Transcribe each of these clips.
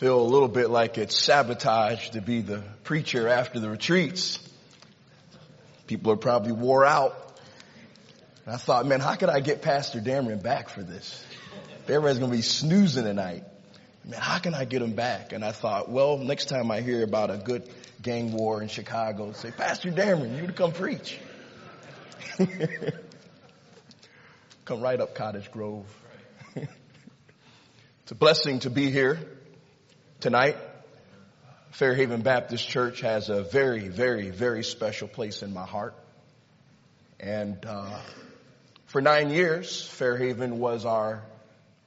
feel a little bit like it's sabotage to be the preacher after the retreats. People are probably wore out. And I thought, man, how could I get Pastor Dameron back for this? Everybody's going to be snoozing tonight. Man, how can I get him back? And I thought, well, next time I hear about a good gang war in Chicago, say, Pastor Dameron, you to come preach. come right up Cottage Grove. it's a blessing to be here tonight. Fairhaven Baptist Church has a very, very, very special place in my heart. And uh, for nine years, Fairhaven was our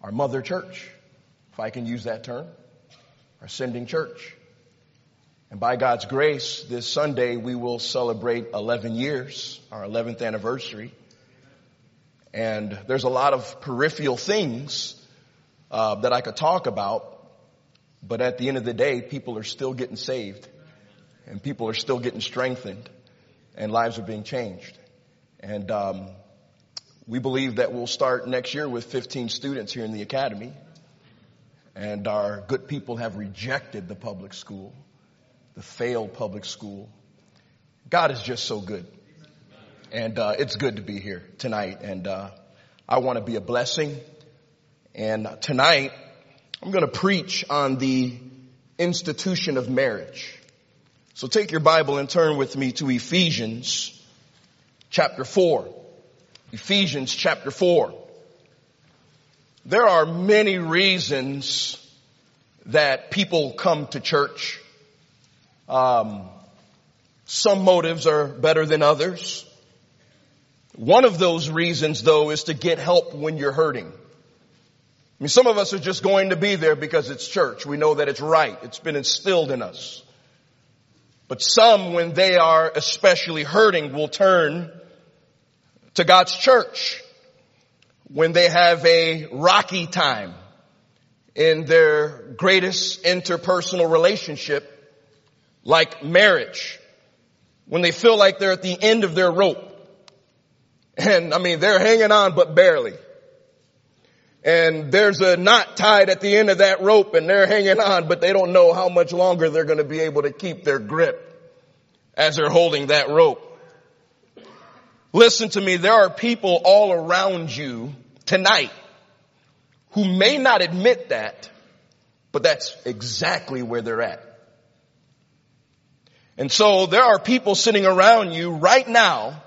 our mother church, if I can use that term, our sending church. And by God's grace, this Sunday we will celebrate 11 years, our 11th anniversary. And there's a lot of peripheral things uh, that I could talk about, but at the end of the day, people are still getting saved, and people are still getting strengthened, and lives are being changed. And um, we believe that we'll start next year with 15 students here in the academy. And our good people have rejected the public school, the failed public school. God is just so good. And uh, it's good to be here tonight. And uh, I want to be a blessing. And tonight, I'm going to preach on the institution of marriage. So take your Bible and turn with me to Ephesians chapter 4. Ephesians chapter 4. There are many reasons that people come to church. Um, some motives are better than others. One of those reasons though is to get help when you're hurting. I mean, some of us are just going to be there because it's church. We know that it's right. It's been instilled in us. But some, when they are especially hurting, will turn to God's church when they have a rocky time in their greatest interpersonal relationship like marriage when they feel like they're at the end of their rope and I mean they're hanging on but barely and there's a knot tied at the end of that rope and they're hanging on but they don't know how much longer they're going to be able to keep their grip as they're holding that rope Listen to me, there are people all around you tonight who may not admit that, but that's exactly where they're at. And so there are people sitting around you right now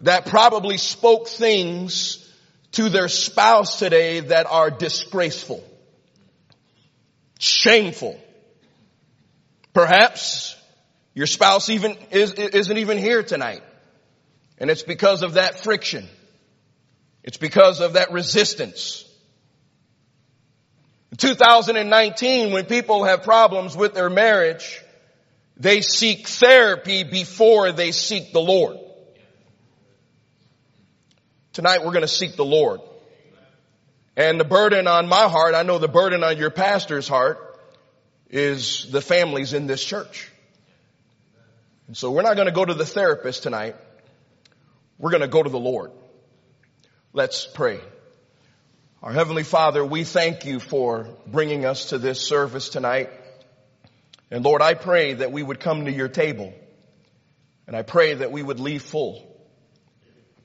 that probably spoke things to their spouse today that are disgraceful, shameful. Perhaps your spouse even is, isn't even here tonight. And it's because of that friction. It's because of that resistance. In 2019, when people have problems with their marriage, they seek therapy before they seek the Lord. Tonight we're going to seek the Lord. And the burden on my heart, I know the burden on your pastor's heart, is the families in this church. And so we're not going to go to the therapist tonight. We're going to go to the Lord. Let's pray. Our Heavenly Father, we thank you for bringing us to this service tonight. And Lord, I pray that we would come to your table and I pray that we would leave full.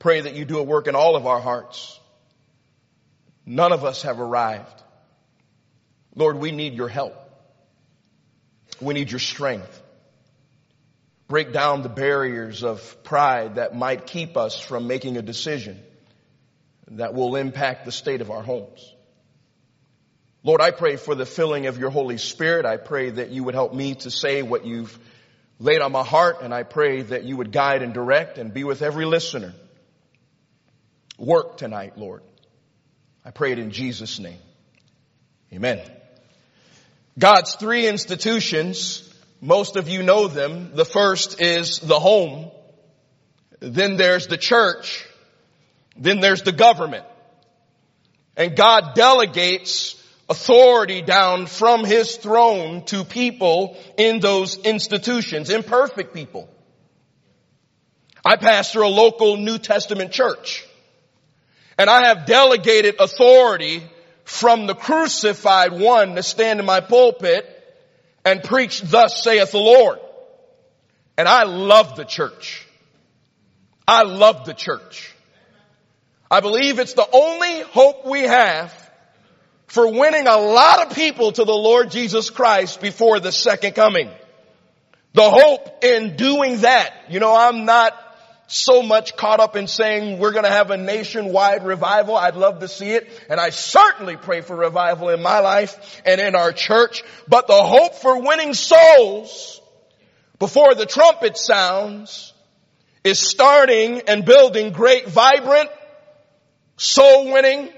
Pray that you do a work in all of our hearts. None of us have arrived. Lord, we need your help. We need your strength break down the barriers of pride that might keep us from making a decision that will impact the state of our homes. Lord, I pray for the filling of your Holy Spirit. I pray that you would help me to say what you've laid on my heart, and I pray that you would guide and direct and be with every listener. Work tonight, Lord. I pray it in Jesus' name. Amen. God's three institutions most of you know them. The first is the home. Then there's the church. Then there's the government. And God delegates authority down from his throne to people in those institutions, imperfect people. I pastor a local New Testament church and I have delegated authority from the crucified one to stand in my pulpit and preach thus saith the Lord. And I love the church. I love the church. I believe it's the only hope we have for winning a lot of people to the Lord Jesus Christ before the second coming. The hope in doing that. You know, I'm not so much caught up in saying we're going to have a nationwide revival. I'd love to see it. And I certainly pray for revival in my life and in our church. But the hope for winning souls before the trumpet sounds is starting and building great, vibrant, soul winning,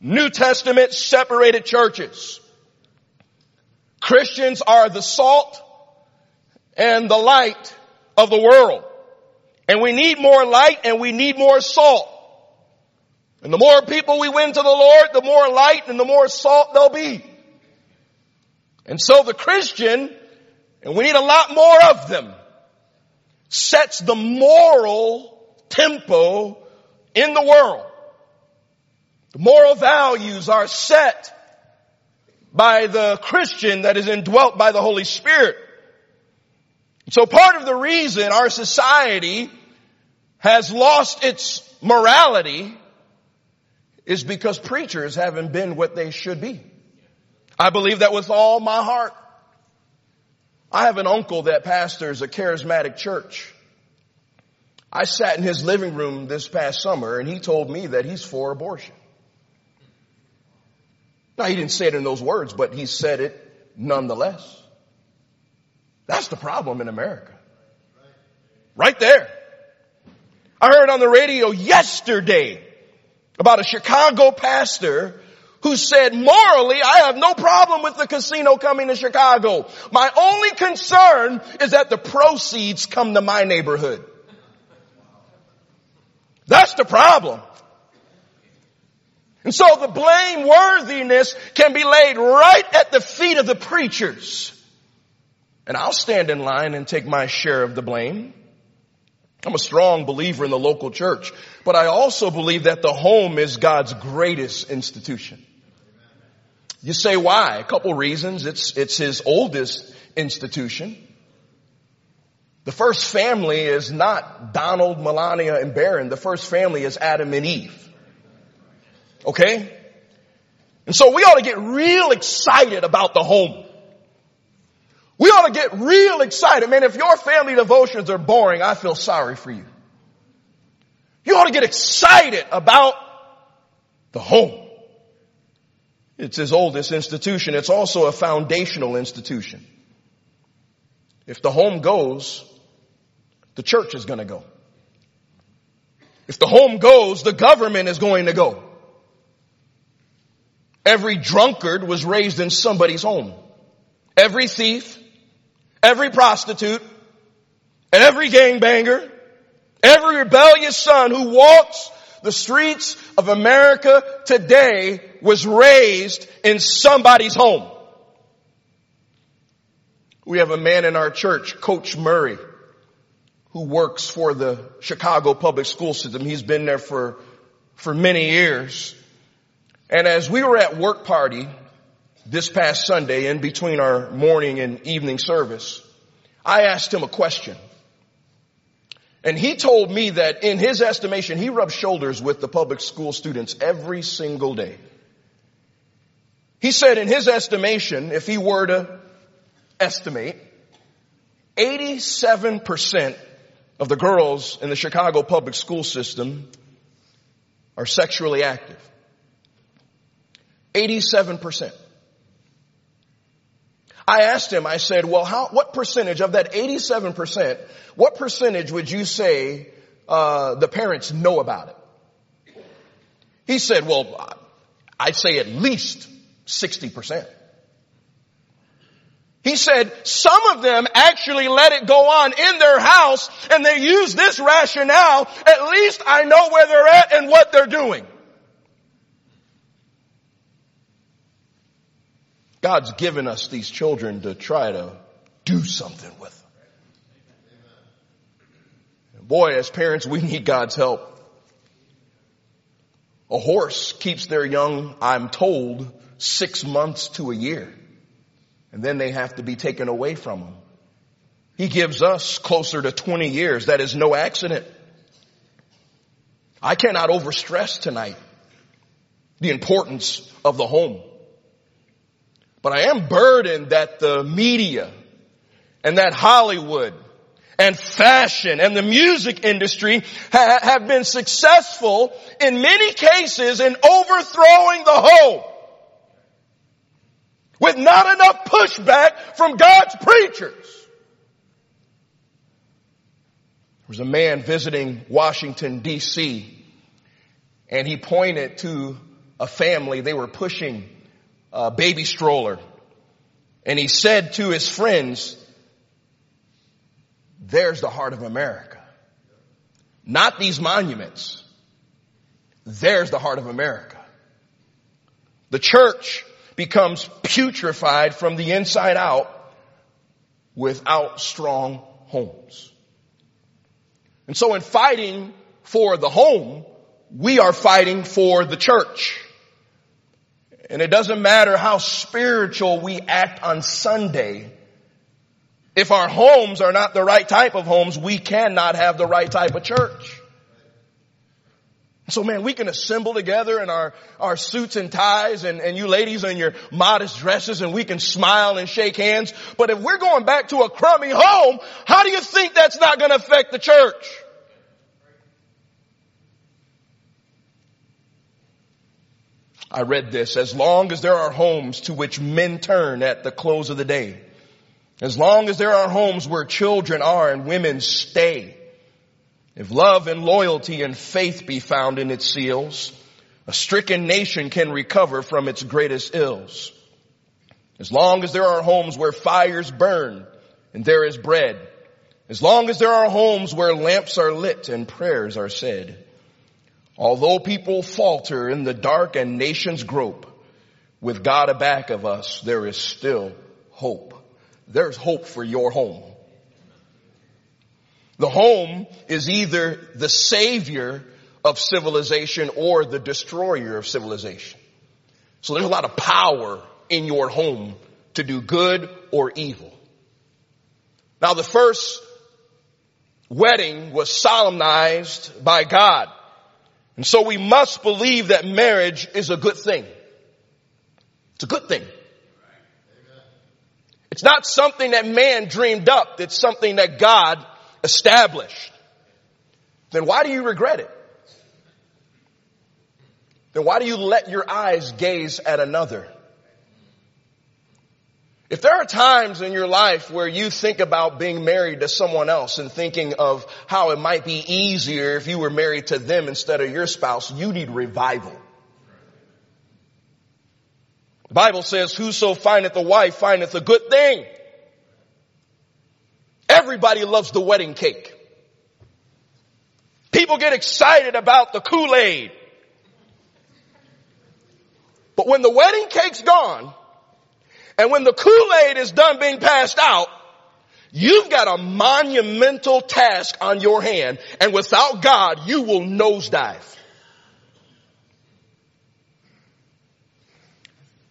New Testament separated churches. Christians are the salt and the light of the world. And we need more light and we need more salt. And the more people we win to the Lord, the more light and the more salt there'll be. And so the Christian, and we need a lot more of them, sets the moral tempo in the world. The moral values are set by the Christian that is indwelt by the Holy Spirit. So part of the reason our society has lost its morality is because preachers haven't been what they should be. I believe that with all my heart. I have an uncle that pastors a charismatic church. I sat in his living room this past summer and he told me that he's for abortion. Now he didn't say it in those words, but he said it nonetheless. That's the problem in America. Right there. I heard on the radio yesterday about a Chicago pastor who said, morally, I have no problem with the casino coming to Chicago. My only concern is that the proceeds come to my neighborhood. That's the problem. And so the blameworthiness can be laid right at the feet of the preachers. And I'll stand in line and take my share of the blame. I'm a strong believer in the local church, but I also believe that the home is God's greatest institution. You say why? A couple reasons. It's, it's his oldest institution. The first family is not Donald, Melania, and Barron. The first family is Adam and Eve. Okay? And so we ought to get real excited about the home. We ought to get real excited. Man, if your family devotions are boring, I feel sorry for you. You ought to get excited about the home. It's his oldest institution. It's also a foundational institution. If the home goes, the church is going to go. If the home goes, the government is going to go. Every drunkard was raised in somebody's home. Every thief, every prostitute, every gangbanger, every rebellious son who walks the streets of America today was raised in somebody's home. We have a man in our church, Coach Murray, who works for the Chicago public school system. He's been there for, for many years. And as we were at work party this past Sunday in between our morning and evening service, I asked him a question. And he told me that in his estimation, he rubs shoulders with the public school students every single day. He said in his estimation, if he were to estimate, 87% of the girls in the Chicago public school system are sexually active. 87%. I asked him, I said, well, how, what percentage of that 87%, what percentage would you say, uh, the parents know about it? He said, well, I'd say at least 60%. He said some of them actually let it go on in their house and they use this rationale, at least I know where they're at and what they're doing. God's given us these children to try to do something with them. Boy, as parents, we need God's help. A horse keeps their young, I'm told, six months to a year. And then they have to be taken away from them. He gives us closer to 20 years. That is no accident. I cannot overstress tonight the importance of the home. But I am burdened that the media and that Hollywood and fashion and the music industry ha- have been successful in many cases in overthrowing the home with not enough pushback from God's preachers. There was a man visiting Washington DC and he pointed to a family. They were pushing a baby stroller and he said to his friends, there's the heart of America. Not these monuments. There's the heart of America. The church becomes putrefied from the inside out without strong homes. And so in fighting for the home, we are fighting for the church. And it doesn't matter how spiritual we act on Sunday. If our homes are not the right type of homes, we cannot have the right type of church. So man, we can assemble together in our, our suits and ties and, and you ladies in your modest dresses and we can smile and shake hands. But if we're going back to a crummy home, how do you think that's not going to affect the church? I read this, as long as there are homes to which men turn at the close of the day, as long as there are homes where children are and women stay, if love and loyalty and faith be found in its seals, a stricken nation can recover from its greatest ills. As long as there are homes where fires burn and there is bread, as long as there are homes where lamps are lit and prayers are said, although people falter in the dark and nations grope, with God aback of us, there is still hope. There's hope for your home. The home is either the savior of civilization or the destroyer of civilization. So there's a lot of power in your home to do good or evil. Now the first wedding was solemnized by God. And so we must believe that marriage is a good thing. It's a good thing. It's not something that man dreamed up. It's something that God established, then why do you regret it? Then why do you let your eyes gaze at another? If there are times in your life where you think about being married to someone else and thinking of how it might be easier if you were married to them instead of your spouse, you need revival. The Bible says, whoso findeth a wife findeth a good thing Everybody loves the wedding cake. People get excited about the Kool-Aid. But when the wedding cake's gone, and when the Kool-Aid is done being passed out, you've got a monumental task on your hand, and without God, you will nosedive.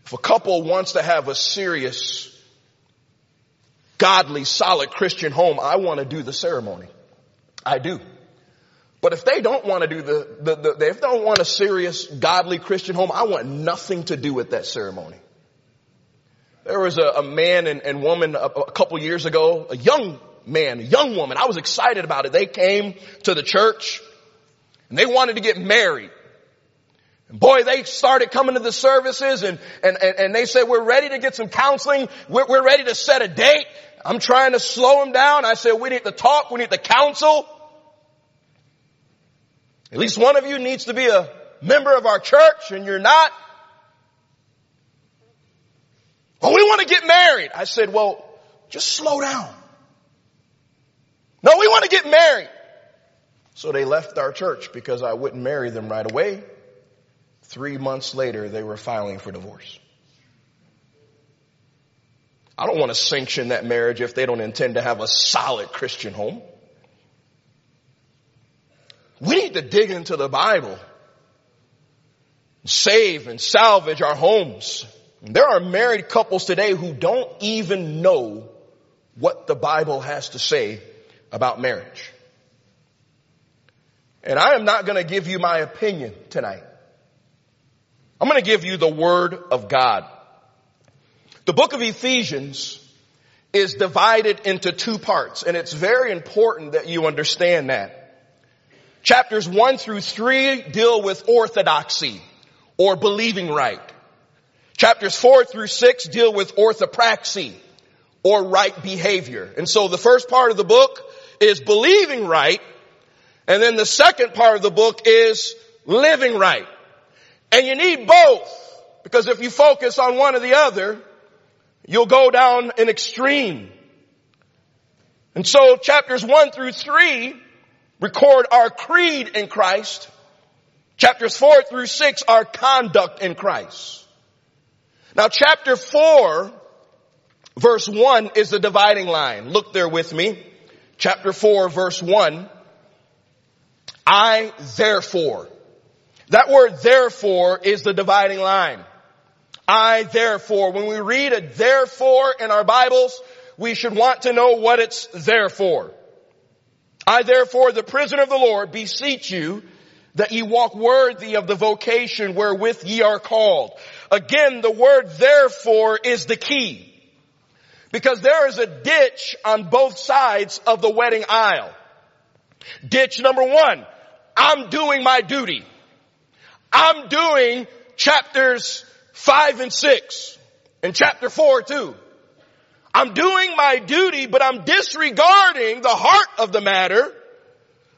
If a couple wants to have a serious godly, solid Christian home, I want to do the ceremony. I do. But if they don't want to do the, the, the, if they don't want a serious, godly Christian home, I want nothing to do with that ceremony. There was a, a man and, and woman a, a couple years ago, a young man, a young woman. I was excited about it. They came to the church and they wanted to get married. And boy, they started coming to the services and, and, and, and they said, we're ready to get some counseling. We're, we're ready to set a date. I'm trying to slow them down. I said, we need to talk. We need to counsel. At least one of you needs to be a member of our church and you're not. Well, we want to get married. I said, well, just slow down. No, we want to get married. So they left our church because I wouldn't marry them right away. Three months later, they were filing for divorce. I don't want to sanction that marriage if they don't intend to have a solid Christian home. We need to dig into the Bible save and salvage our homes. There are married couples today who don't even know what the Bible has to say about marriage. And I am not going to give you my opinion tonight. I'm going to give you the Word of God. The book of Ephesians is divided into two parts, and it's very important that you understand that. Chapters 1 through 3 deal with orthodoxy or believing right. Chapters 4 through 6 deal with orthopraxy or right behavior. And so the first part of the book is believing right, and then the second part of the book is living right. And you need both, because if you focus on one or the other, you'll go down an extreme. And so chapters 1 through 3 record our creed in Christ. Chapters 4 through 6 our conduct in Christ. Now chapter 4 verse 1 is the dividing line. Look there with me. Chapter 4 verse 1. I therefore. That word therefore is the dividing line. I therefore. When we read a therefore in our Bibles, we should want to know what it's there for. I therefore, the prisoner of the Lord, beseech you that ye walk worthy of the vocation wherewith ye are called. Again, the word therefore is the key. Because there is a ditch on both sides of the wedding aisle. Ditch number one, I'm doing my duty. I'm doing chapters five and six and chapter four too. I'm doing my duty, but I'm disregarding the heart of the matter,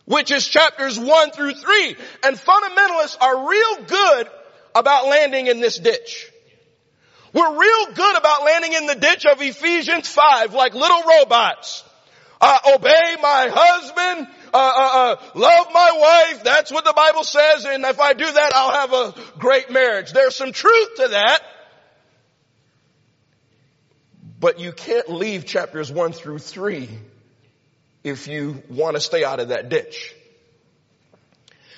which is chapters one through three. And fundamentalists are real good about landing in this ditch. We're real good about landing in the ditch of Ephesians 5 like little robots. Uh, obey my husband, uh, uh, uh, love my wife, that's what the Bible says, and if I do that, I'll have a great marriage. There's some truth to that, but you can't leave chapters one through three if you want to stay out of that ditch.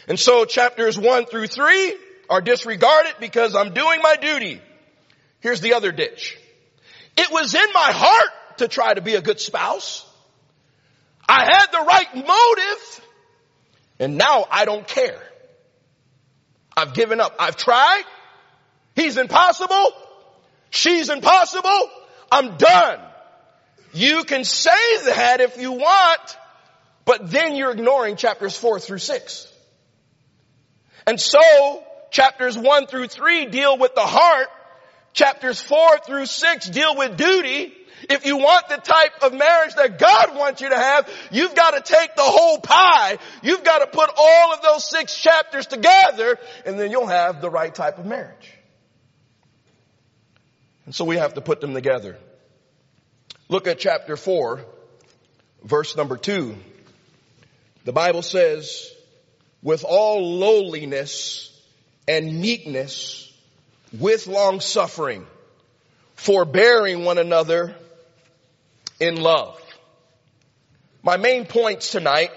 And so chapters one through three are disregarded because I'm doing my duty. Here's the other ditch. It was in my heart to try to be a good spouse. I had the right motive and now I don't care. I've given up. I've tried. He's impossible. She's impossible. I'm done. You can say that if you want, but then you're ignoring chapters four through six. And so, chapters one through three deal with the heart. Chapters four through six deal with duty. If you want the type of marriage that God wants you to have, you've got to take the whole pie. You've got to put all of those six chapters together and then you'll have the right type of marriage. And so we have to put them together. Look at chapter 4, verse number 2. The Bible says, with all lowliness and meekness, with long suffering, forbearing one another in love. My main points tonight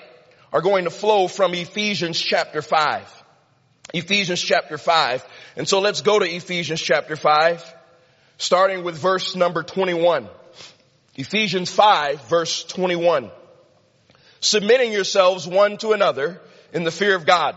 are going to flow from Ephesians chapter 5. Ephesians chapter 5. And so let's go to Ephesians chapter 5 starting with verse number 21. Ephesians 5 verse 21. Submitting yourselves one to another in the fear of God.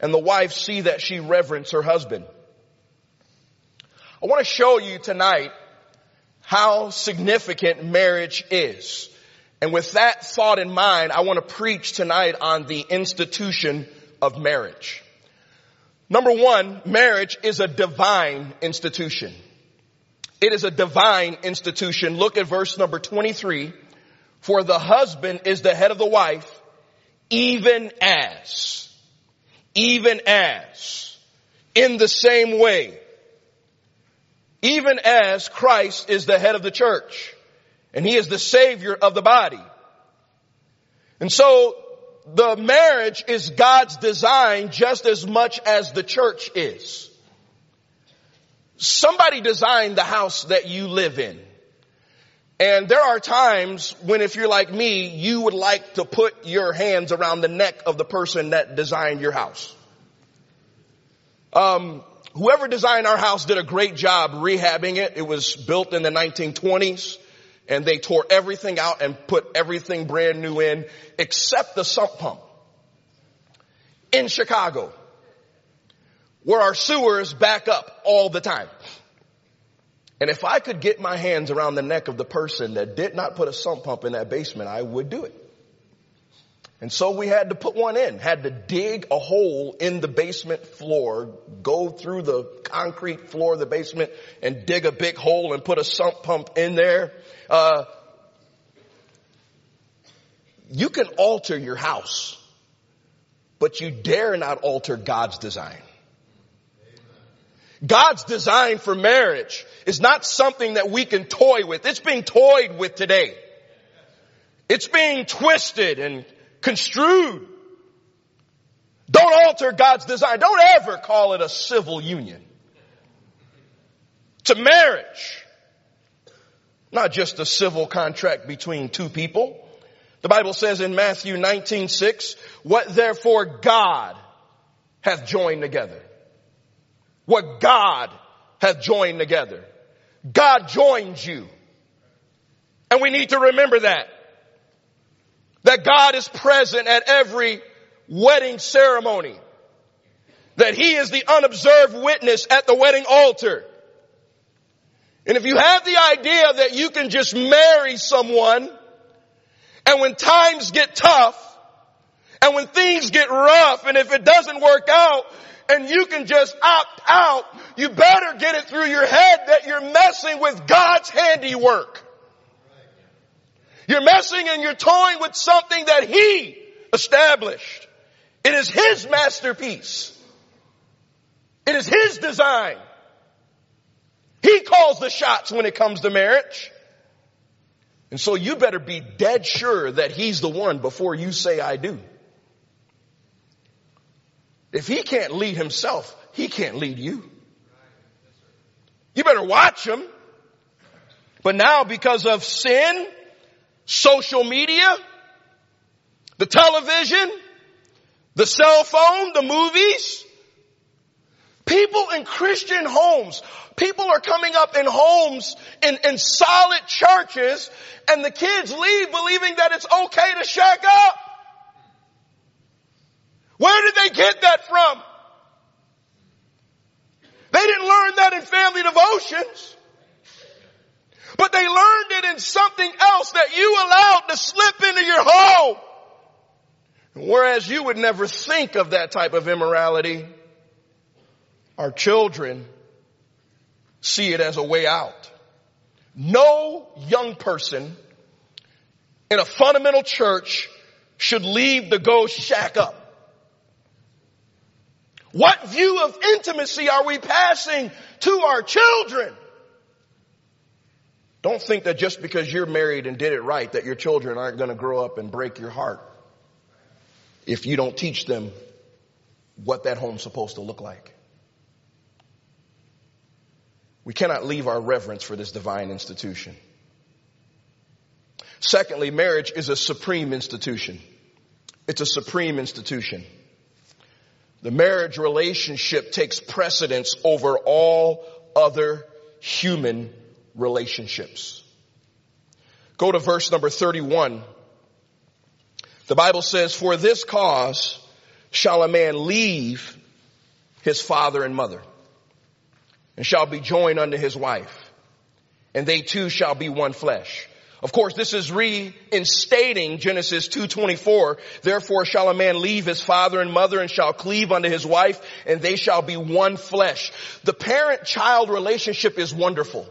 and the wife see that she reverence her husband. I want to show you tonight how significant marriage is. And with that thought in mind, I want to preach tonight on the institution of marriage. Number one, marriage is a divine institution. It is a divine institution. Look at verse number 23. For the husband is the head of the wife, even as, even as, in the same way, even as Christ is the head of the church and he is the savior of the body. And so the marriage is God's design just as much as the church is. Somebody designed the house that you live in. And there are times when if you're like me, you would like to put your hands around the neck of the person that designed your house. Um, whoever designed our house did a great job rehabbing it. It was built in the 1920s and they tore everything out and put everything brand new in except the sump pump in Chicago where our sewers back up all the time. And if I could get my hands around the neck of the person that did not put a sump pump in that basement, I would do it. And so we had to put one in, had to dig a hole in the basement floor, go through the concrete floor of the basement and dig a big hole and put a sump pump in there. Uh, you can alter your house, but you dare not alter God's design. God's design for marriage is not something that we can toy with. It's being toyed with today. It's being twisted and construed. Don't alter God's design. Don't ever call it a civil union. It's a marriage. Not just a civil contract between two people. The Bible says in Matthew 19, 6, what therefore God hath joined together. What God hath joined together. God joins you. And we need to remember that. That God is present at every wedding ceremony. That He is the unobserved witness at the wedding altar. And if you have the idea that you can just marry someone and when times get tough and when things get rough and if it doesn't work out and you can just opt out, you better get it through your head that you're messing with God's handiwork. You're messing and you're toying with something that He established. It is His masterpiece. It is His design. He calls the shots when it comes to marriage. And so you better be dead sure that he's the one before you say I do. If he can't lead himself, he can't lead you. You better watch him. But now because of sin, social media, the television, the cell phone, the movies, people in Christian homes People are coming up in homes, in, in solid churches, and the kids leave believing that it's okay to shack up. Where did they get that from? They didn't learn that in family devotions. But they learned it in something else that you allowed to slip into your home. Whereas you would never think of that type of immorality, our children see it as a way out. No young person in a fundamental church should leave the go shack up. What view of intimacy are we passing to our children? Don't think that just because you're married and did it right that your children aren't going to grow up and break your heart if you don't teach them what that home's supposed to look like. we cannot leave our reverence for this divine institution. Secondly, marriage is a supreme institution. It's a supreme institution. The marriage relationship takes precedence over all other human relationships. Go to verse number 31. The Bible says, for this cause shall a man leave his father and mother and shall be joined unto his wife and they two shall be one flesh. Of course, this is reinstating Genesis 2.24. Therefore shall a man leave his father and mother and shall cleave unto his wife and they shall be one flesh. The parent-child relationship is wonderful.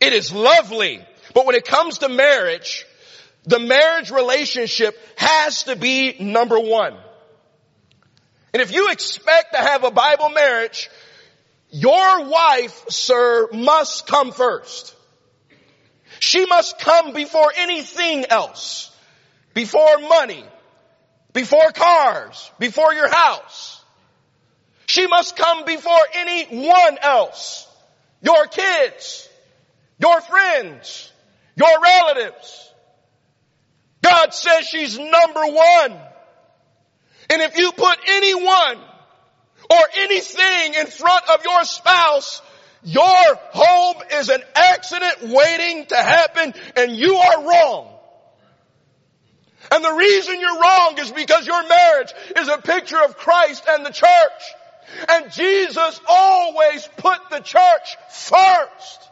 It is lovely. But when it comes to marriage, the marriage relationship has to be number one. And if you expect to have a Bible marriage, your wife, sir, must come first. She must come before anything else. Before money. Before cars. Before your house. She must come before anyone else. Your kids. Your friends. Your relatives. God says she's number one. And if you put anyone or anything in front of your spouse, your home is an accident waiting to happen and you are wrong. And the reason you're wrong is because your marriage is a picture of Christ and the church. And Jesus always put the church first.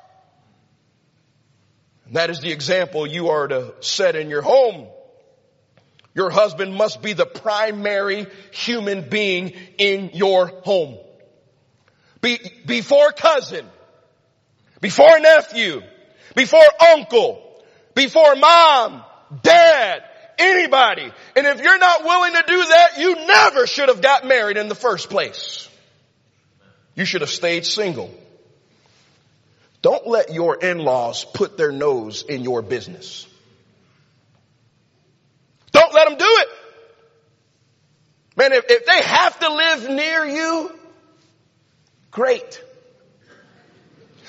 And that is the example you are to set in your home. Your husband must be the primary human being in your home. Be, before cousin, before nephew, before uncle, before mom, dad, anybody. And if you're not willing to do that, you never should have got married in the first place. You should have stayed single. Don't let your in-laws put their nose in your business. Don't let them do it. Man, if, if they have to live near you, great.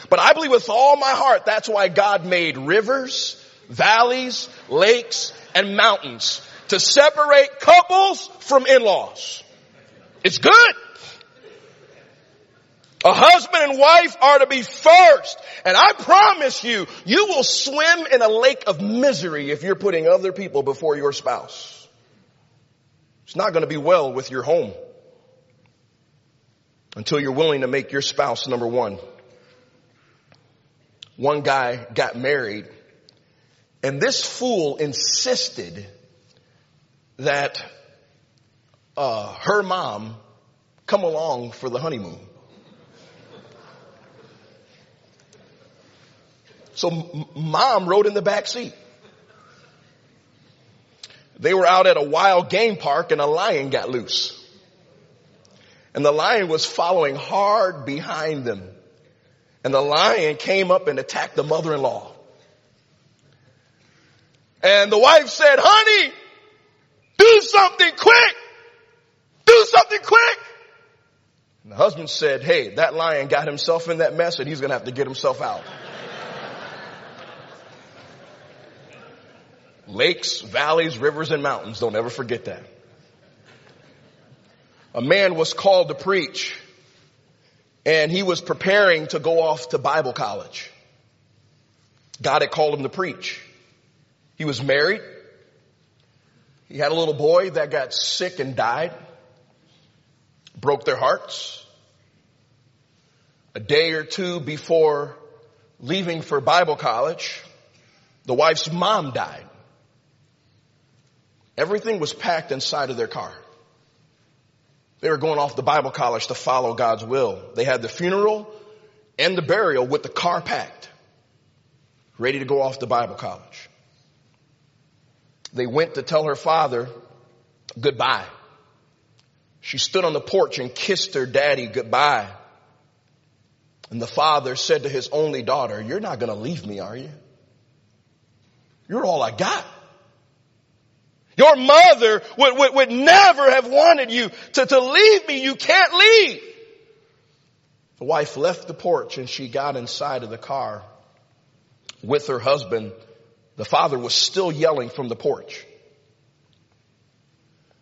But I believe with all my heart that's why God made rivers, valleys, lakes, and mountains to separate couples from in-laws. It's good. A husband and wife are to be first. And I promise you, you will swim in a lake of misery if you're putting other people before your spouse. It's not going to be well with your home until you're willing to make your spouse number one. One guy got married and this fool insisted that uh, her mom come along for the honeymoon. So mom rode in the back seat. They were out at a wild game park and a lion got loose. And the lion was following hard behind them. And the lion came up and attacked the mother-in-law. And the wife said, honey, do something quick. Do something quick. And the husband said, hey, that lion got himself in that mess and he's going to have to get himself out. Lakes, valleys, rivers, and mountains. Don't ever forget that. A man was called to preach and he was preparing to go off to Bible college. God had called him to preach. He was married. He had a little boy that got sick and died. Broke their hearts. A day or two before leaving for Bible college, the wife's mom died. Everything was packed inside of their car. They were going off to Bible college to follow God's will. They had the funeral and the burial with the car packed, ready to go off to Bible college. They went to tell her father goodbye. She stood on the porch and kissed her daddy goodbye. And the father said to his only daughter, you're not going to leave me, are you? You're all I got. Your mother would, would, would never have wanted you to, to leave me. You can't leave. The wife left the porch and she got inside of the car with her husband. The father was still yelling from the porch.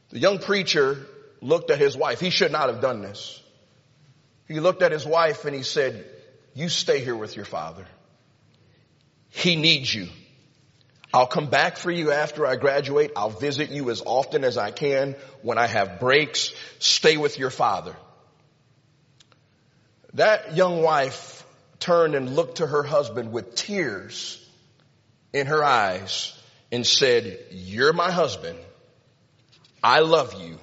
The young preacher looked at his wife. He should not have done this. He looked at his wife and he said, you stay here with your father. He needs you. I'll come back for you after I graduate. I'll visit you as often as I can when I have breaks. Stay with your father. That young wife turned and looked to her husband with tears in her eyes and said, you're my husband. I love you.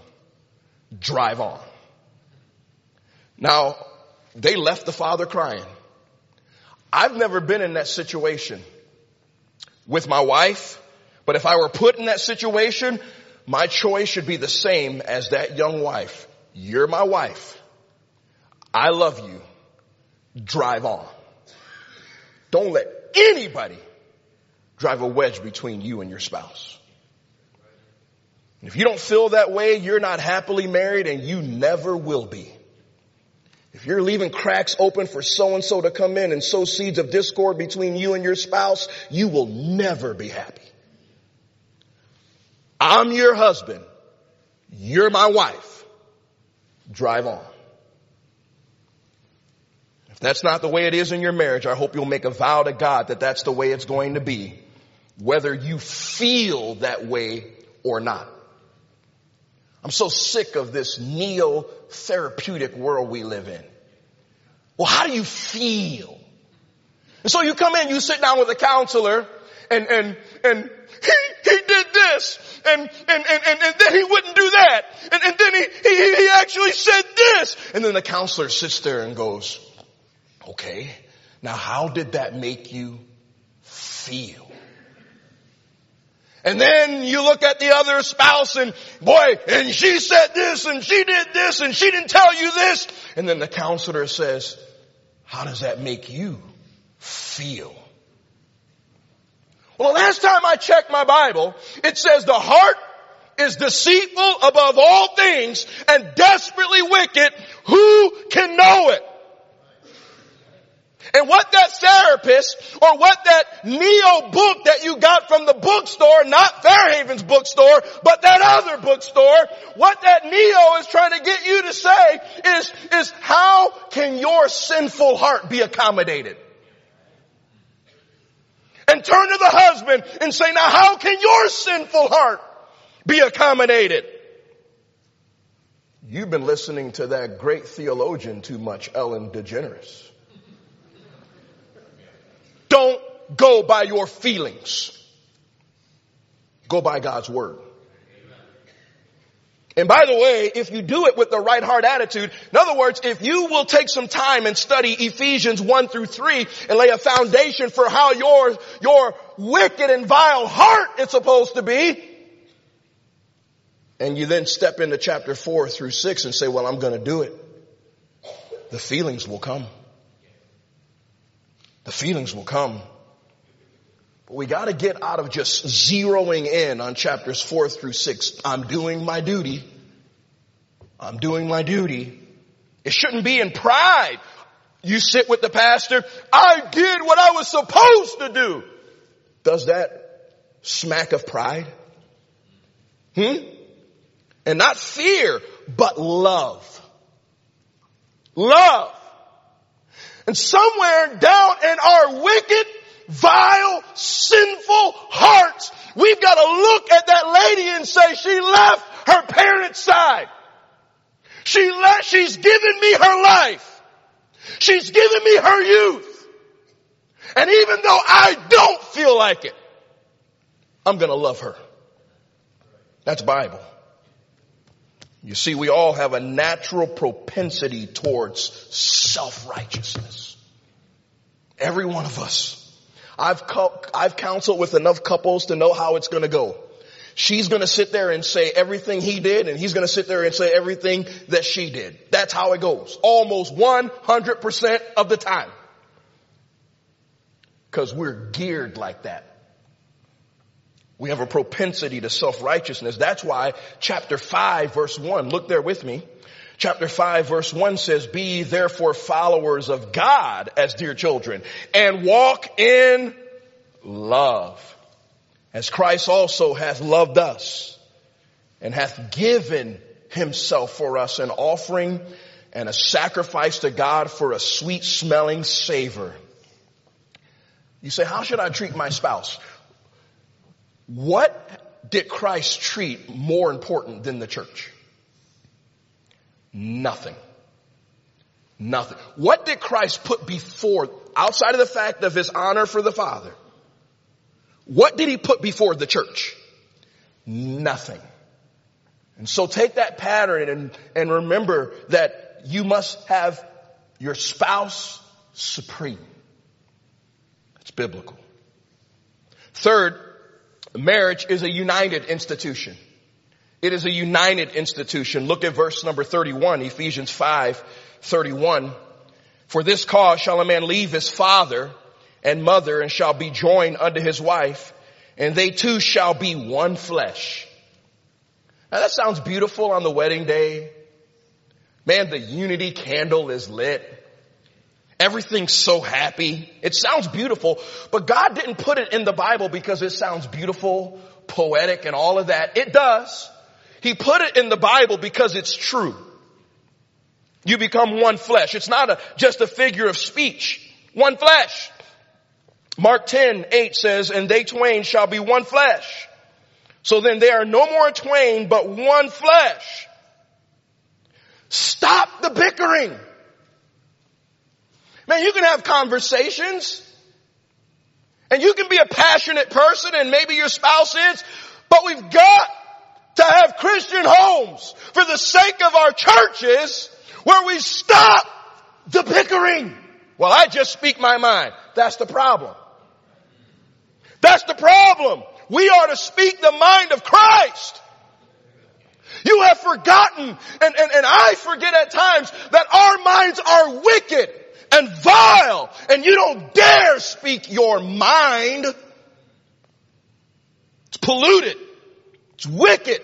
Drive on. Now, they left the father crying. I've never been in that situation with my wife, but if I were put in that situation, my choice should be the same as that young wife. You're my wife. I love you. Drive on. Don't let anybody drive a wedge between you and your spouse. If you don't feel that way, you're not happily married and you never will be. If you're leaving cracks open for so and so to come in and sow seeds of discord between you and your spouse, you will never be happy. I'm your husband. You're my wife. Drive on. If that's not the way it is in your marriage, I hope you'll make a vow to God that that's the way it's going to be, whether you feel that way or not. I'm so sick of this neo-therapeutic world we live in. Well, how do you feel? And so you come in, you sit down with a counselor and, and, and he, he did this and, and, and, and, and then he wouldn't do that. And, and then he, he, he actually said this. And then the counselor sits there and goes, okay, now how did that make you feel? And then you look at the other spouse and boy, and she said this and she did this and she didn't tell you this. And then the counselor says, how does that make you feel? Well, the last time I checked my Bible, it says the heart is deceitful above all things and desperately wicked. Who can know it? And what that therapist or what that Neo book that you got from the bookstore, not Fairhaven's bookstore, but that other bookstore, what that Neo is trying to get you to say is, is how can your sinful heart be accommodated? And turn to the husband and say, now how can your sinful heart be accommodated? You've been listening to that great theologian too much, Ellen DeGeneres. Don't go by your feelings. Go by God's word. And by the way, if you do it with the right heart attitude, in other words, if you will take some time and study Ephesians 1 through 3 and lay a foundation for how your, your wicked and vile heart is supposed to be, and you then step into chapter 4 through 6 and say, well, I'm gonna do it, the feelings will come. The feelings will come. But we gotta get out of just zeroing in on chapters four through six. I'm doing my duty. I'm doing my duty. It shouldn't be in pride. You sit with the pastor, I did what I was supposed to do. Does that smack of pride? Hmm? And not fear, but love. Love. And somewhere down in our wicked, vile, sinful hearts, we've got to look at that lady and say, she left her parents' side. She left, she's given me her life. She's given me her youth. And even though I don't feel like it, I'm gonna love her. That's Bible. You see, we all have a natural propensity towards self-righteousness. Every one of us. I've, I've counseled with enough couples to know how it's gonna go. She's gonna sit there and say everything he did and he's gonna sit there and say everything that she did. That's how it goes. Almost 100% of the time. Cause we're geared like that. We have a propensity to self-righteousness. That's why chapter 5 verse 1, look there with me. Chapter 5 verse 1 says, be therefore followers of God as dear children and walk in love as Christ also hath loved us and hath given himself for us an offering and a sacrifice to God for a sweet smelling savor. You say, how should I treat my spouse? What did Christ treat more important than the church? Nothing. Nothing. What did Christ put before, outside of the fact of his honor for the Father? What did he put before the church? Nothing. And so take that pattern and, and remember that you must have your spouse supreme. It's biblical. Third, marriage is a united institution. It is a united institution. Look at verse number 31, Ephesians 5, 31. For this cause shall a man leave his father and mother and shall be joined unto his wife and they two shall be one flesh. Now that sounds beautiful on the wedding day. Man, the unity candle is lit. Everything's so happy. It sounds beautiful, but God didn't put it in the Bible because it sounds beautiful, poetic and all of that. It does. He put it in the Bible because it's true. You become one flesh. It's not a, just a figure of speech. One flesh. Mark 10, 8 says, and they twain shall be one flesh. So then they are no more twain, but one flesh. Stop the bickering. Man, you can have conversations and you can be a passionate person and maybe your spouse is, but we've got to have Christian homes for the sake of our churches where we stop the bickering. Well, I just speak my mind. That's the problem. That's the problem. We are to speak the mind of Christ. You have forgotten, and, and, and I forget at times that our minds are wicked and vile, and you don't dare speak your mind. It's polluted. It's wicked.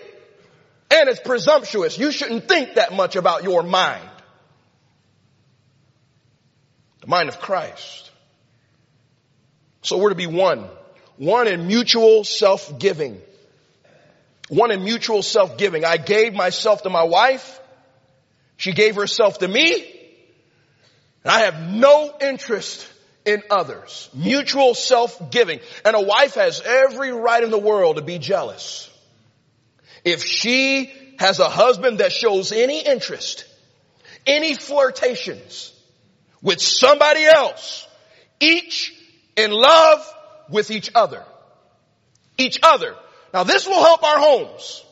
And it's presumptuous. You shouldn't think that much about your mind. The mind of Christ. So we're to be one. One in mutual self-giving. One in mutual self-giving. I gave myself to my wife. She gave herself to me. And I have no interest in others. Mutual self-giving. And a wife has every right in the world to be jealous. If she has a husband that shows any interest, any flirtations with somebody else, each in love with each other. Each other. Now this will help our homes.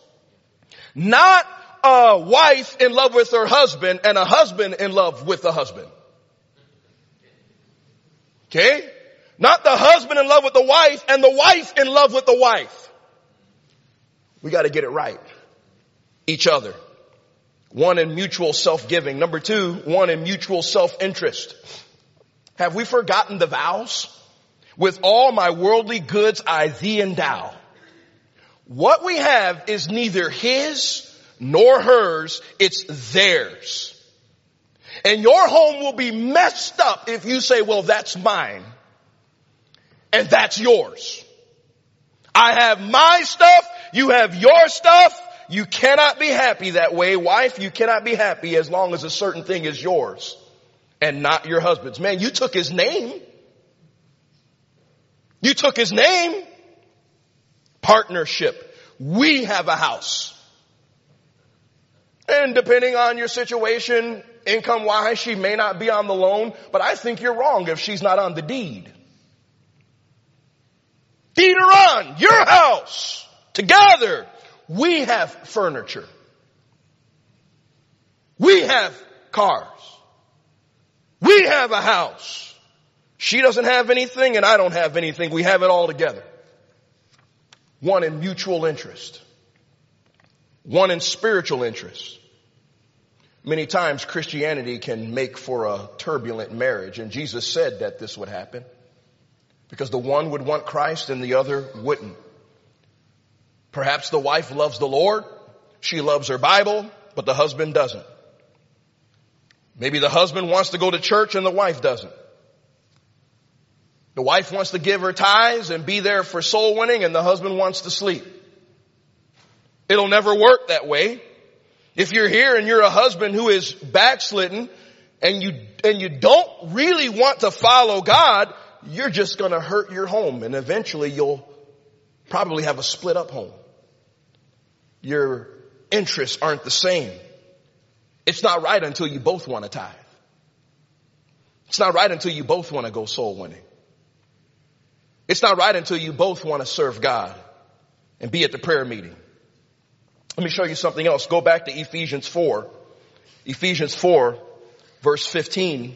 Not a wife in love with her husband and a husband in love with the husband. Okay? Not the husband in love with the wife and the wife in love with the wife. We got to get it right. Each other. One in mutual self-giving. Number two, one in mutual self-interest. Have we forgotten the vows? With all my worldly goods I thee endow. What we have is neither his nor hers, it's theirs. And your home will be messed up if you say, well, that's mine. And that's yours. I have my stuff you have your stuff. You cannot be happy that way. Wife, you cannot be happy as long as a certain thing is yours and not your husband's. Man, you took his name. You took his name. Partnership. We have a house. And depending on your situation, income wise, she may not be on the loan, but I think you're wrong if she's not on the deed. Deed her on your house. Together, we have furniture. We have cars. We have a house. She doesn't have anything and I don't have anything. We have it all together. One in mutual interest. One in spiritual interest. Many times Christianity can make for a turbulent marriage and Jesus said that this would happen because the one would want Christ and the other wouldn't. Perhaps the wife loves the Lord. She loves her Bible, but the husband doesn't. Maybe the husband wants to go to church and the wife doesn't. The wife wants to give her tithes and be there for soul winning and the husband wants to sleep. It'll never work that way. If you're here and you're a husband who is backslidden and you, and you don't really want to follow God, you're just gonna hurt your home and eventually you'll probably have a split up home. Your interests aren't the same. It's not right until you both want to tithe. It's not right until you both want to go soul winning. It's not right until you both want to serve God and be at the prayer meeting. Let me show you something else. Go back to Ephesians 4. Ephesians 4 verse 15.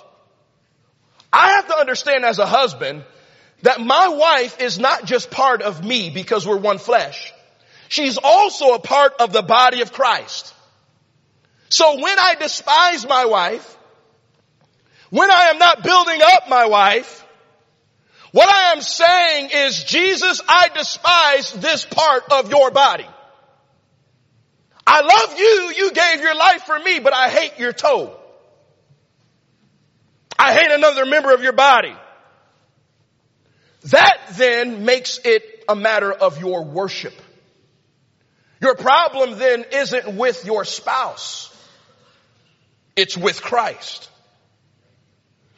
I have to understand as a husband that my wife is not just part of me because we're one flesh. She's also a part of the body of Christ. So when I despise my wife, when I am not building up my wife, what I am saying is, Jesus, I despise this part of your body. I love you, you gave your life for me, but I hate your toe. I hate another member of your body. That then makes it a matter of your worship. Your problem then isn't with your spouse. It's with Christ.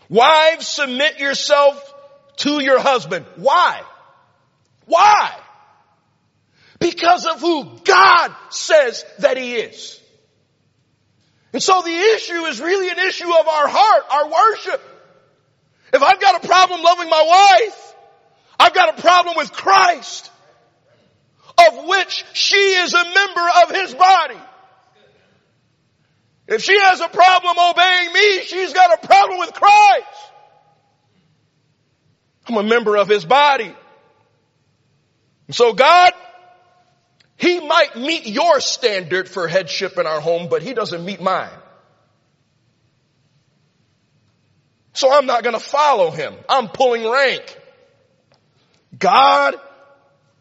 Wives, submit yourself to your husband. Why? Why? Because of who God says that he is. And so the issue is really an issue of our heart, our worship. If I've got a problem loving my wife, I've got a problem with Christ, of which she is a member of his body. If she has a problem obeying me, she's got a problem with Christ. I'm a member of his body. And so God, he might meet your standard for headship in our home, but he doesn't meet mine. So I'm not going to follow him. I'm pulling rank. God,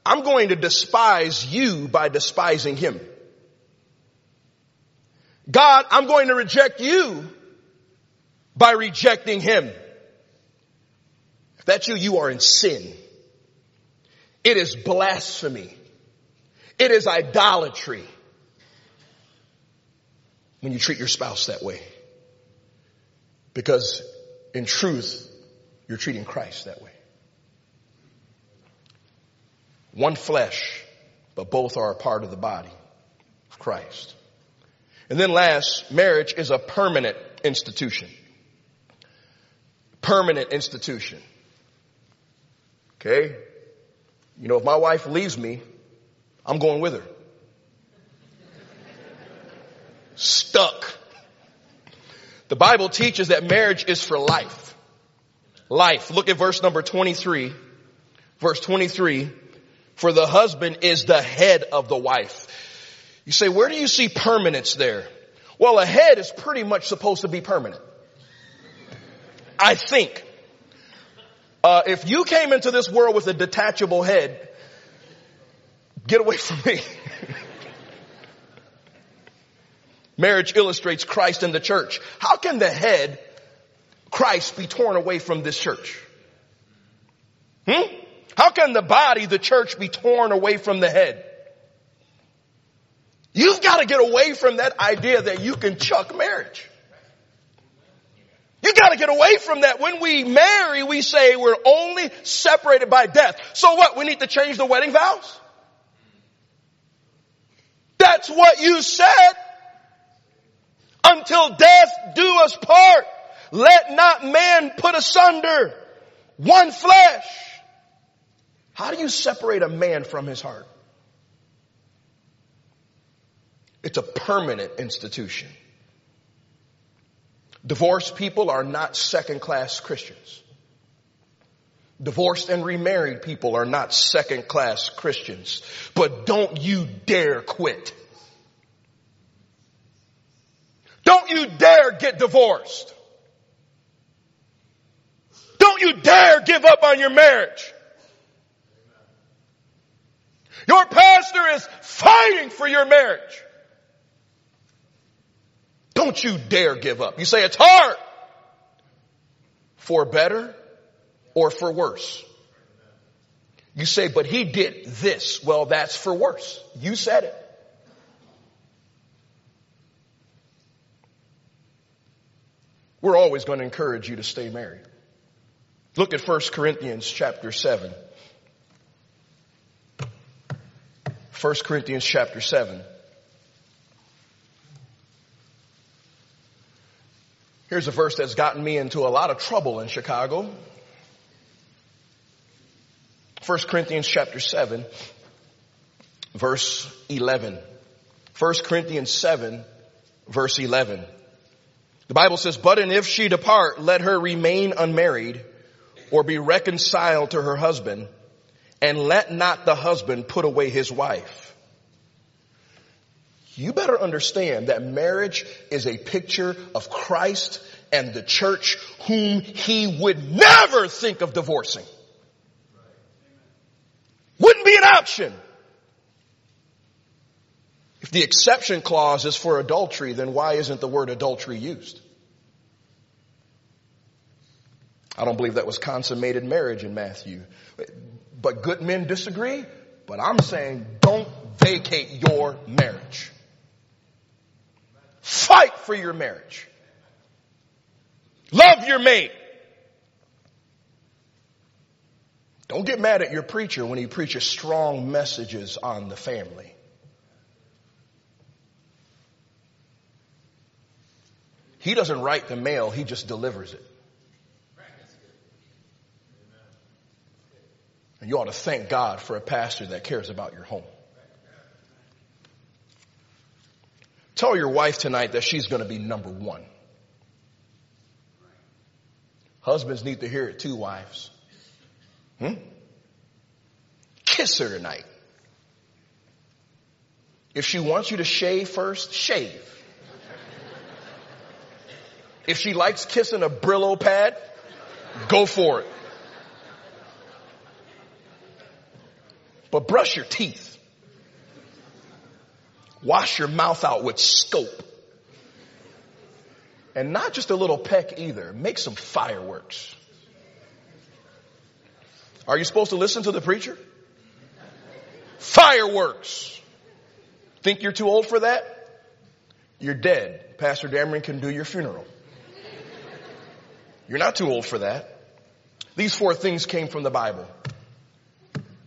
I'm going to despise you by despising him. God, I'm going to reject you by rejecting him. If that's you, you are in sin. It is blasphemy. It is idolatry when you treat your spouse that way. Because in truth, you're treating Christ that way. One flesh, but both are a part of the body of Christ. And then last, marriage is a permanent institution. Permanent institution. Okay? You know, if my wife leaves me, I'm going with her. Stuck. The Bible teaches that marriage is for life. Life. Look at verse number 23. Verse 23. For the husband is the head of the wife. You say, where do you see permanence there? Well, a head is pretty much supposed to be permanent. I think. Uh, if you came into this world with a detachable head, get away from me. Marriage illustrates Christ and the church. How can the head, Christ, be torn away from this church? Hmm? How can the body, the church, be torn away from the head? You've got to get away from that idea that you can chuck marriage. You gotta get away from that. When we marry, we say we're only separated by death. So what? We need to change the wedding vows? That's what you said. Until death do us part. Let not man put asunder one flesh. How do you separate a man from his heart? It's a permanent institution. Divorced people are not second class Christians. Divorced and remarried people are not second class Christians. But don't you dare quit. Don't you dare get divorced. Don't you dare give up on your marriage. Your pastor is fighting for your marriage. Don't you dare give up. You say it's hard. For better or for worse. You say, but he did this. Well, that's for worse. You said it. We're always going to encourage you to stay married. Look at 1 Corinthians chapter 7. 1 Corinthians chapter 7. Here's a verse that's gotten me into a lot of trouble in Chicago. 1 Corinthians chapter 7, verse 11. 1 Corinthians 7, verse 11. The Bible says, but and if she depart, let her remain unmarried or be reconciled to her husband and let not the husband put away his wife. You better understand that marriage is a picture of Christ and the church whom he would never think of divorcing. Wouldn't be an option. If the exception clause is for adultery, then why isn't the word adultery used? I don't believe that was consummated marriage in Matthew. But good men disagree. But I'm saying don't vacate your marriage. Fight for your marriage. Love your mate. Don't get mad at your preacher when he preaches strong messages on the family. He doesn't write the mail, he just delivers it. And you ought to thank God for a pastor that cares about your home. Tell your wife tonight that she's going to be number one. Husbands need to hear it too, wives. Hmm? Kiss her tonight. If she wants you to shave first, shave. If she likes kissing a Brillo pad, go for it. But brush your teeth. Wash your mouth out with scope. And not just a little peck either. Make some fireworks. Are you supposed to listen to the preacher? Fireworks. Think you're too old for that? You're dead. Pastor Dameron can do your funeral. You're not too old for that. These four things came from the Bible.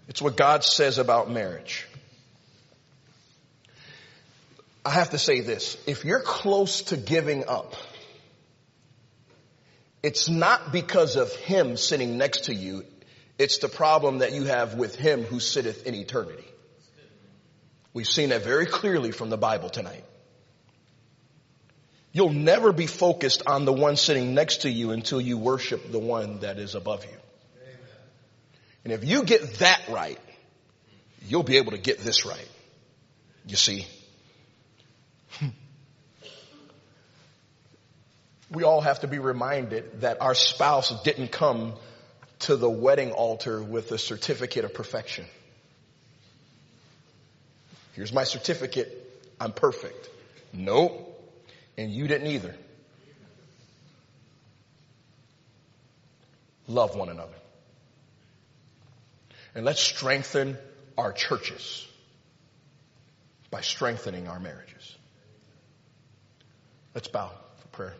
It's what God says about marriage. I have to say this. If you're close to giving up, it's not because of him sitting next to you. It's the problem that you have with him who sitteth in eternity. We've seen that very clearly from the Bible tonight. You'll never be focused on the one sitting next to you until you worship the one that is above you. And if you get that right, you'll be able to get this right. You see? Hmm. we all have to be reminded that our spouse didn't come to the wedding altar with a certificate of perfection. Here's my certificate. I'm perfect. Nope. And you didn't either. Love one another. And let's strengthen our churches by strengthening our marriages. Let's bow for prayer.